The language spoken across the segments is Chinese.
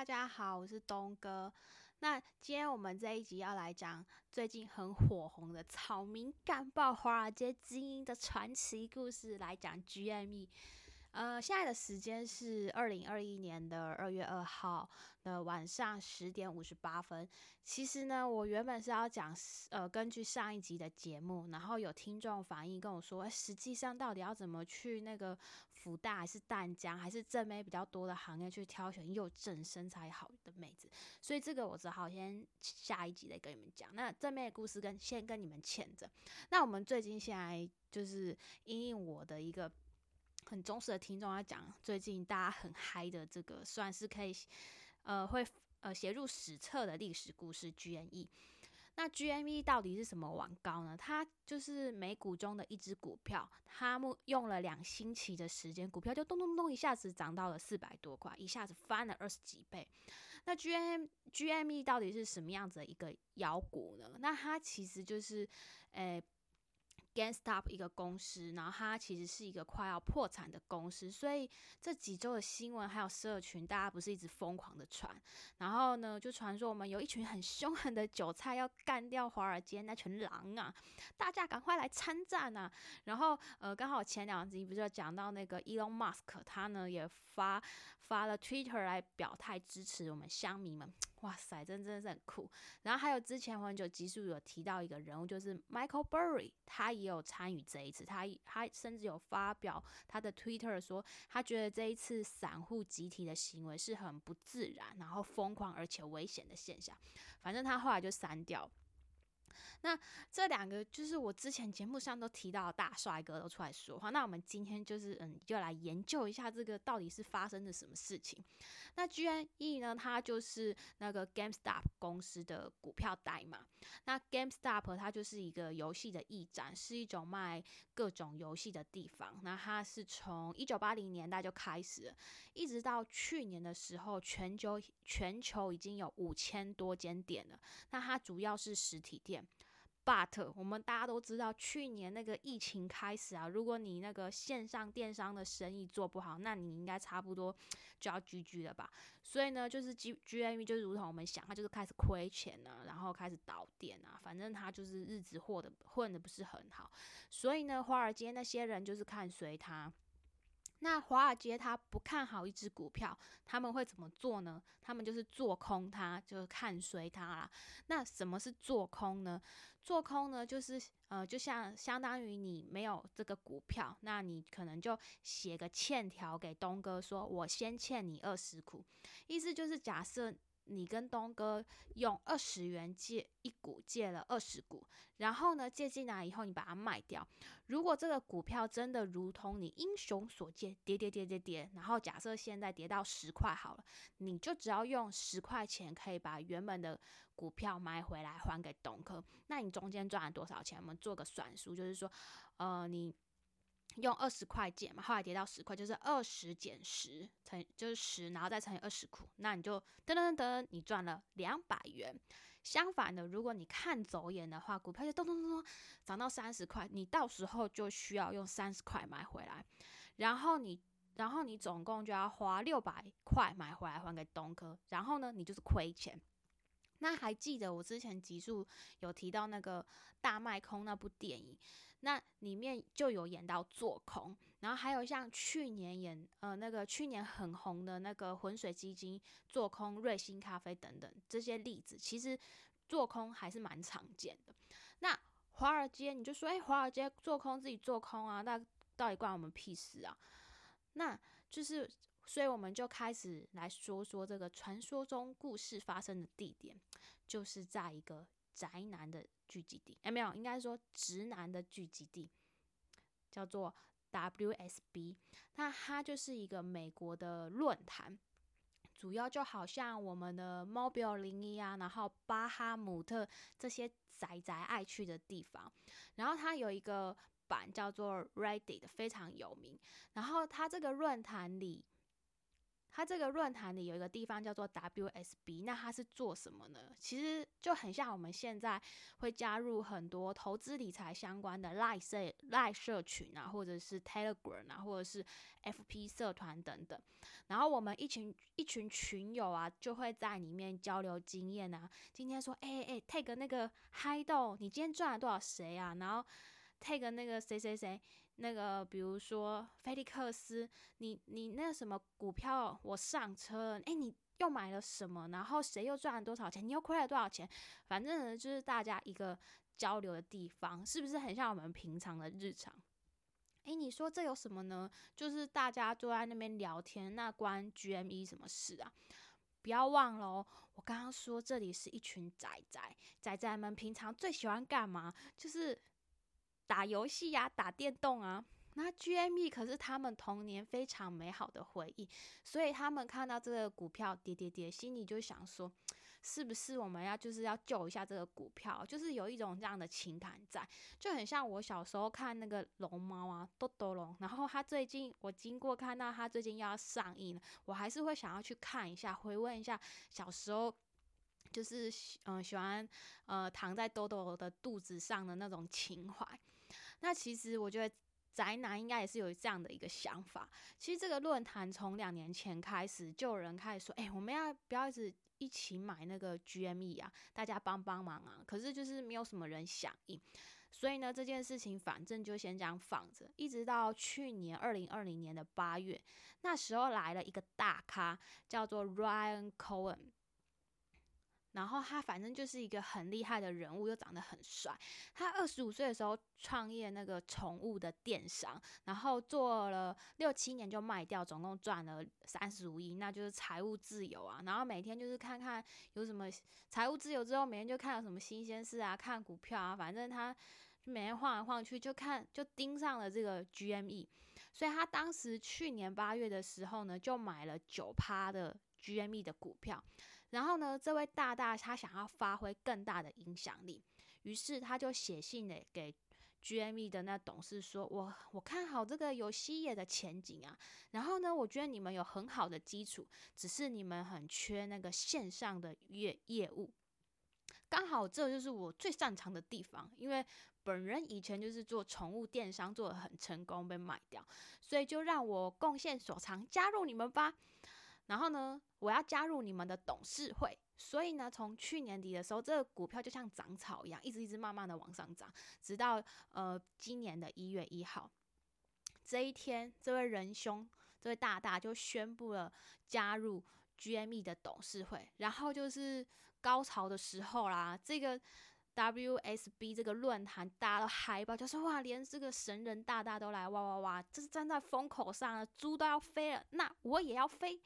大家好，我是东哥。那今天我们这一集要来讲最近很火红的草民干爆华尔街精英的传奇故事，来讲 GME。呃，现在的时间是二零二一年的二月二号的晚上十点五十八分。其实呢，我原本是要讲，呃，根据上一集的节目，然后有听众反映跟我说，实际上到底要怎么去那个福大还是淡江还是正妹比较多的行业去挑选又正身材好的妹子，所以这个我只好先下一集再跟你们讲。那正妹的故事跟先跟你们欠着。那我们最近现在就是因应我的一个。很忠实的听众要讲，最近大家很嗨的这个，算是可以，呃，会呃写入史册的历史故事 GME。那 GME 到底是什么网高呢？它就是美股中的一只股票，它用了两星期的时间，股票就咚咚咚一下子涨到了四百多块，一下子翻了二十几倍。那 GM GME 到底是什么样子的一个妖股呢？那它其实就是，诶。GameStop 一个公司，然后它其实是一个快要破产的公司，所以这几周的新闻还有社群，大家不是一直疯狂的传，然后呢就传说我们有一群很凶狠的韭菜要干掉华尔街那群狼啊，大家赶快来参战啊！然后呃刚好前两集不是讲到那个 Elon Musk，他呢也发发了 Twitter 来表态支持我们乡民们。哇塞，真真的是很酷。然后还有之前很久集数有提到一个人物，就是 Michael Burry，他也有参与这一次。他他甚至有发表他的 Twitter 说，他觉得这一次散户集体的行为是很不自然，然后疯狂而且危险的现象。反正他后来就删掉。那这两个就是我之前节目上都提到的大帅哥都出来说话，那我们今天就是嗯，就来研究一下这个到底是发生了什么事情。那 GME 呢，它就是那个 GameStop 公司的股票代码。那 GameStop 它就是一个游戏的驿站，是一种卖各种游戏的地方。那它是从一九八零年代就开始，一直到去年的时候，全球全球已经有五千多间店了。那它主要是实体店。But 我们大家都知道，去年那个疫情开始啊，如果你那个线上电商的生意做不好，那你应该差不多 就要 GG 了吧。所以呢，就是 G GME 就如同我们想，它就是开始亏钱啊，然后开始倒店啊，反正它就是日子过得混的不是很好。所以呢，华尔街那些人就是看随他。那华尔街他不看好一只股票，他们会怎么做呢？他们就是做空它，就是看衰它啦。那什么是做空呢？做空呢，就是呃，就像相当于你没有这个股票，那你可能就写个欠条给东哥，说我先欠你二十股，意思就是假设。你跟东哥用二十元借一股，借了二十股，然后呢，借进来以后你把它卖掉。如果这个股票真的如同你英雄所见，跌跌跌跌跌，然后假设现在跌到十块好了，你就只要用十块钱可以把原本的股票买回来还给东哥。那你中间赚了多少钱？我们做个算数，就是说，呃，你。用二十块减嘛，后来跌到十块，就是二十减十乘就是十，然后再乘以二十股，那你就噔噔噔噔，你赚了两百元。相反的，如果你看走眼的话，股票就咚咚咚咚涨到三十块，你到时候就需要用三十块买回来，然后你然后你总共就要花六百块买回来还给东哥，然后呢，你就是亏钱。那还记得我之前集数有提到那个大卖空那部电影，那里面就有演到做空，然后还有像去年演呃那个去年很红的那个浑水基金做空瑞幸咖啡等等这些例子，其实做空还是蛮常见的。那华尔街你就说，哎，华尔街做空自己做空啊，那到底关我们屁事啊？那就是。所以我们就开始来说说这个传说中故事发生的地点，就是在一个宅男的聚集地，哎，没有，应该说直男的聚集地，叫做 WSB。那它就是一个美国的论坛，主要就好像我们的猫表零一啊，然后巴哈姆特这些宅宅爱去的地方。然后它有一个版叫做 Reddit，非常有名。然后它这个论坛里。它这个论坛里有一个地方叫做 WSB，那它是做什么呢？其实就很像我们现在会加入很多投资理财相关的赖社赖社群啊，或者是 Telegram 啊，或者是 FP 社团等等。然后我们一群一群群友啊，就会在里面交流经验啊。今天说，哎哎，take 那个嗨豆，你今天赚了多少谁啊？然后 take 那个谁谁谁。那个，比如说菲利克斯，你你那什么股票，我上车，哎，你又买了什么？然后谁又赚了多少钱？你又亏了多少钱？反正呢，就是大家一个交流的地方，是不是很像我们平常的日常？哎，你说这有什么呢？就是大家坐在那边聊天，那关 GME 什么事啊？不要忘了哦，我刚刚说这里是一群仔仔，仔仔们平常最喜欢干嘛？就是。打游戏呀，打电动啊，那 GME 可是他们童年非常美好的回忆，所以他们看到这个股票跌跌跌，心里就想说，是不是我们要就是要救一下这个股票，就是有一种这样的情感在，就很像我小时候看那个龙猫啊，豆豆龙，然后他最近我经过看到他最近要上映了，我还是会想要去看一下，回味一下小时候。就是嗯，喜欢呃躺在豆豆的肚子上的那种情怀。那其实我觉得宅男应该也是有这样的一个想法。其实这个论坛从两年前开始，就有人开始说：“哎，我们要不要一直一起买那个 GME 啊？大家帮帮忙啊！”可是就是没有什么人响应。所以呢，这件事情反正就先这样放着，一直到去年二零二零年的八月，那时候来了一个大咖，叫做 Ryan Cohen。然后他反正就是一个很厉害的人物，又长得很帅。他二十五岁的时候创业那个宠物的电商，然后做了六七年就卖掉，总共赚了三十五亿，那就是财务自由啊。然后每天就是看看有什么财务自由之后，每天就看有什么新鲜事啊，看股票啊，反正他每天晃来晃去就看，就盯上了这个 GME。所以他当时去年八月的时候呢，就买了九趴的 GME 的股票。然后呢，这位大大他想要发挥更大的影响力，于是他就写信给给 GME 的那董事说：“我我看好这个游戏业的前景啊。然后呢，我觉得你们有很好的基础，只是你们很缺那个线上的业业务。刚好这就是我最擅长的地方，因为本人以前就是做宠物电商，做的很成功，被卖掉，所以就让我贡献所长，加入你们吧。”然后呢，我要加入你们的董事会，所以呢，从去年底的时候，这个股票就像长草一样，一直一直慢慢的往上涨，直到呃今年的一月一号这一天，这位仁兄，这位大大就宣布了加入 GME 的董事会，然后就是高潮的时候啦，这个 WSB 这个论坛大家都嗨爆，就说哇，连这个神人大大都来，哇哇哇，这是站在风口上了，猪都要飞了，那我也要飞。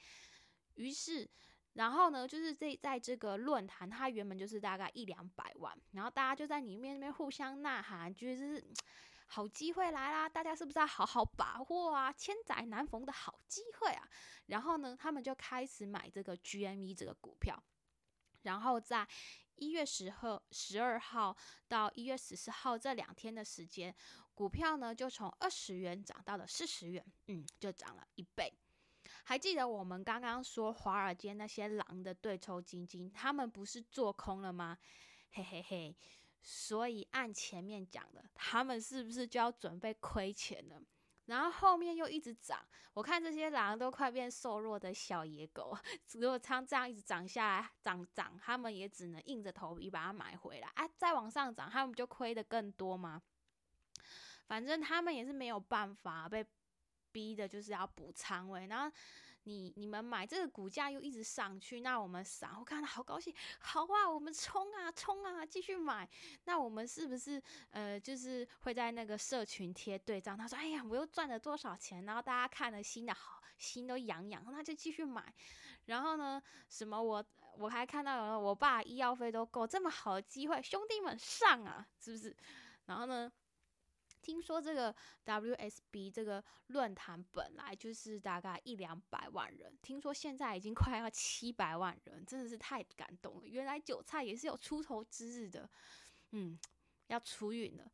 于是，然后呢，就是这在这个论坛，它原本就是大概一两百万，然后大家就在里面那边互相呐喊，觉得是好机会来啦，大家是不是要好好把握啊？千载难逢的好机会啊！然后呢，他们就开始买这个 GME 这个股票，然后在一月十号、十二号到一月十四号这两天的时间，股票呢就从二十元涨到了四十元，嗯，就涨了一倍。还记得我们刚刚说华尔街那些狼的对抽基金，他们不是做空了吗？嘿嘿嘿，所以按前面讲的，他们是不是就要准备亏钱了？然后后面又一直涨，我看这些狼都快变瘦弱的小野狗。如果它这样一直涨下来，涨涨，他们也只能硬着头皮把它买回来啊！再往上涨，他们就亏的更多吗？反正他们也是没有办法被。逼的就是要补仓位，然后你你们买这个股价又一直上去，那我们散户看到好高兴，好啊，我们冲啊冲啊，继续买。那我们是不是呃，就是会在那个社群贴对账？他说：“哎呀，我又赚了多少钱？”然后大家看了心的好心都痒痒，那就继续买。然后呢，什么我我还看到有我爸医药费都够，这么好的机会，兄弟们上啊，是不是？然后呢？听说这个 WSB 这个论坛本来就是大概一两百万人，听说现在已经快要七百万人，真的是太感动了。原来韭菜也是有出头之日的，嗯，要出运了。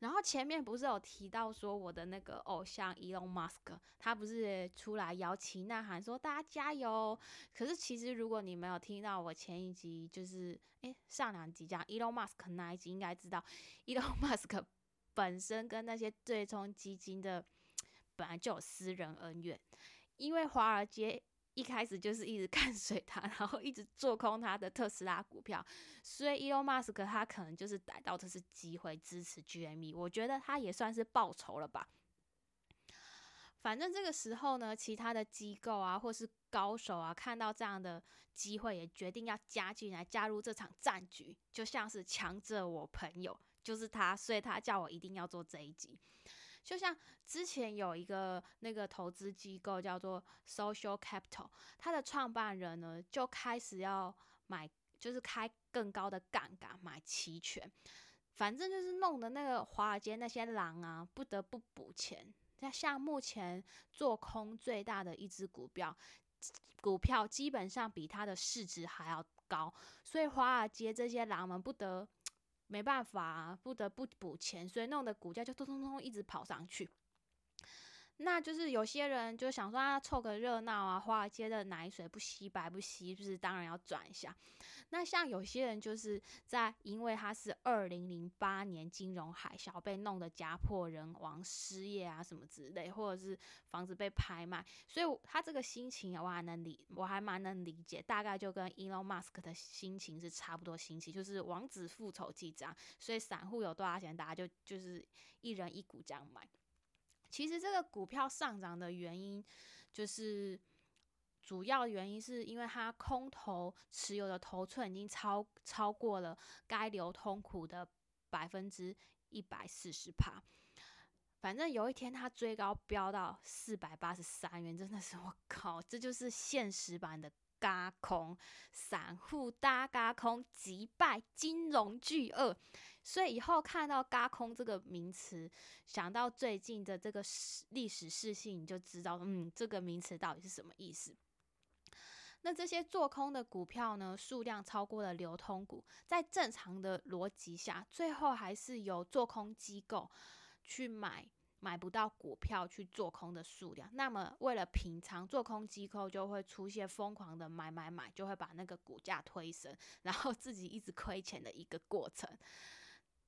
然后前面不是有提到说我的那个偶像 Elon Musk，他不是出来摇旗呐喊说大家加油。可是其实如果你没有听到我前一集，就是诶上两集讲 Elon Musk 那一集，应该知道 Elon Musk 本身跟那些对冲基金的本来就有私人恩怨，因为华尔街。一开始就是一直 看随他，然后一直做空他的特斯拉股票，所以 Elon Musk 他可能就是逮到这次机会支持 GME，我觉得他也算是报仇了吧。反正这个时候呢，其他的机构啊，或是高手啊，看到这样的机会，也决定要加进来加入这场战局，就像是强者我朋友就是他，所以他叫我一定要做这一集。就像之前有一个那个投资机构叫做 Social Capital，它的创办人呢就开始要买，就是开更高的杠杆买期权，反正就是弄得那个华尔街那些狼啊不得不补钱。那像目前做空最大的一只股票，股票基本上比它的市值还要高，所以华尔街这些狼们不得。没办法，不得不补钱，所以弄得股价就咚咚咚一直跑上去。那就是有些人就想说啊，凑个热闹啊，华尔街的奶水不吸白不吸，就是当然要转一下。那像有些人就是在，因为他是二零零八年金融海啸被弄得家破人亡、失业啊什么之类，或者是房子被拍卖，所以他这个心情我还能理，我还蛮能理解，大概就跟 Elon Musk 的心情是差不多心情，就是王子复仇记这样，所以散户有多少钱，大家就就是一人一股这样买。其实这个股票上涨的原因就是。主要原因是因为它空头持有的头寸已经超超过了该流通股的百分之一百四十帕，反正有一天它追高飙到四百八十三元，真的是我靠，这就是现实版的嘎空，散户大嘎空击败金融巨鳄，所以以后看到嘎空这个名词，想到最近的这个历史事性，你就知道，嗯，这个名词到底是什么意思。那这些做空的股票呢，数量超过了流通股，在正常的逻辑下，最后还是由做空机构去买买不到股票去做空的数量。那么为了平仓，做空机构就会出现疯狂的买买买，就会把那个股价推升，然后自己一直亏钱的一个过程。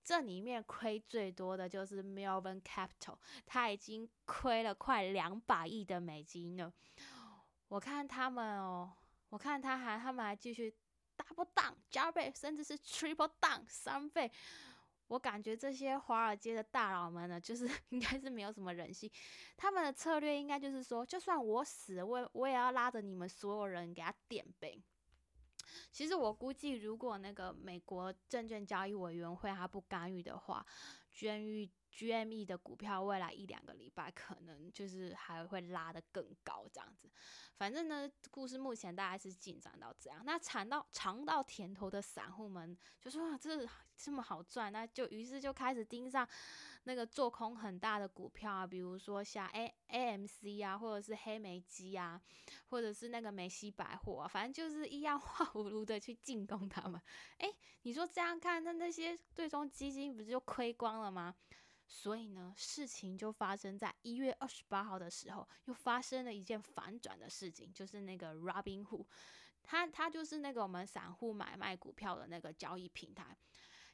这里面亏最多的就是 Melvin Capital，它已经亏了快两百亿的美金了。我看他们哦。我看他还，他们还继续 double down 加倍，甚至是 triple down 三倍。我感觉这些华尔街的大佬们呢，就是 应该是没有什么人性。他们的策略应该就是说，就算我死，我我也要拉着你们所有人给他垫背。其实我估计，如果那个美国证券交易委员会他不干预的话，捐于 GME 的股票，未来一两个礼拜可能就是还会拉得更高这样子。反正呢，故事目前大概是进展到这样。那尝到尝到甜头的散户们就说：“哇，这这么好赚！”那就于是就开始盯上那个做空很大的股票啊，比如说像 A AMC 啊，或者是黑莓机啊，或者是那个梅西百货啊，反正就是一样画葫芦的去进攻他们。诶，你说这样看，那那些对冲基金不是就亏光了吗？所以呢，事情就发生在一月二十八号的时候，又发生了一件反转的事情，就是那个 Robinhood，他他就是那个我们散户买卖股票的那个交易平台，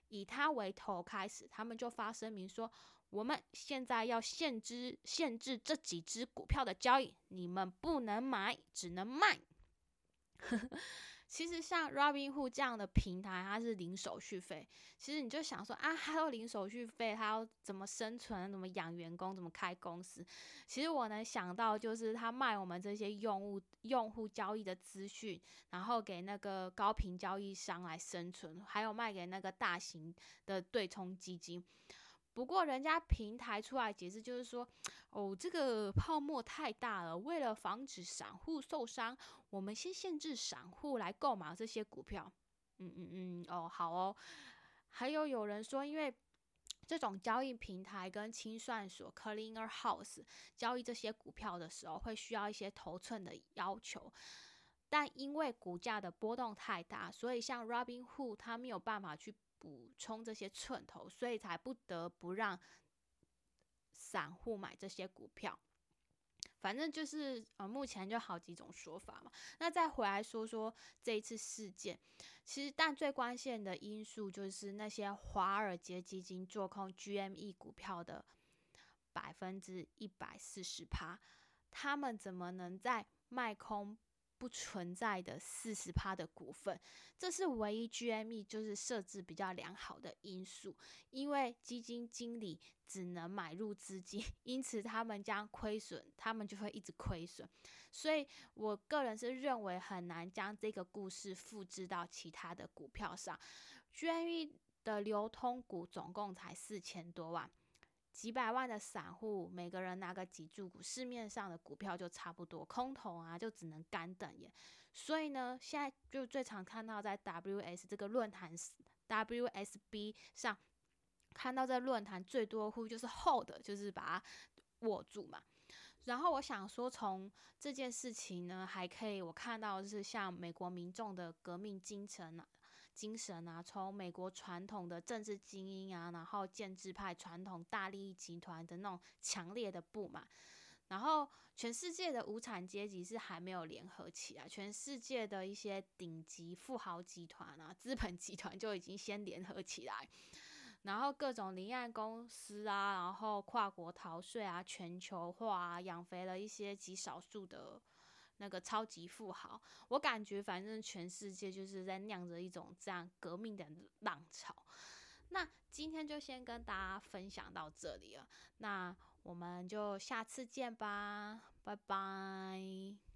以他为头开始，他们就发声明说，我们现在要限制限制这几只股票的交易，你们不能买，只能卖。其实像 Robinhood 这样的平台，它是零手续费。其实你就想说啊，它要零手续费，它要怎么生存？怎么养员工？怎么开公司？其实我能想到，就是他卖我们这些用户用户交易的资讯，然后给那个高频交易商来生存，还有卖给那个大型的对冲基金。不过，人家平台出来解释，就是说，哦，这个泡沫太大了，为了防止散户受伤，我们先限制散户来购买这些股票。嗯嗯嗯，哦，好哦。还有有人说，因为这种交易平台跟清算所 （cleaner house） 交易这些股票的时候，会需要一些头寸的要求，但因为股价的波动太大，所以像 Robinhood 它没有办法去。补充这些寸头，所以才不得不让散户买这些股票。反正就是呃，目前就好几种说法嘛。那再回来说说这一次事件，其实但最关键的因素就是那些华尔街基金做空 GME 股票的百分之一百四十趴，他们怎么能在卖空？不存在的四十趴的股份，这是唯一 GME 就是设置比较良好的因素，因为基金经理只能买入资金，因此他们将亏损，他们就会一直亏损。所以我个人是认为很难将这个故事复制到其他的股票上。GME 的流通股总共才四千多万。几百万的散户，每个人拿个几注股，市面上的股票就差不多，空头啊就只能干等眼。所以呢，现在就最常看到在 WS 这个论坛 WSB 上看到这论坛最多户就是 hold，就是把它握住嘛。然后我想说，从这件事情呢，还可以我看到就是像美国民众的革命精神啊。精神啊，从美国传统的政治精英啊，然后建制派传统大利益集团的那种强烈的不满，然后全世界的无产阶级是还没有联合起来，全世界的一些顶级富豪集团啊，资本集团就已经先联合起来，然后各种离岸公司啊，然后跨国逃税啊，全球化啊，养肥了一些极少数的。那个超级富豪，我感觉反正全世界就是在酿着一种这样革命的浪潮。那今天就先跟大家分享到这里了，那我们就下次见吧，拜拜。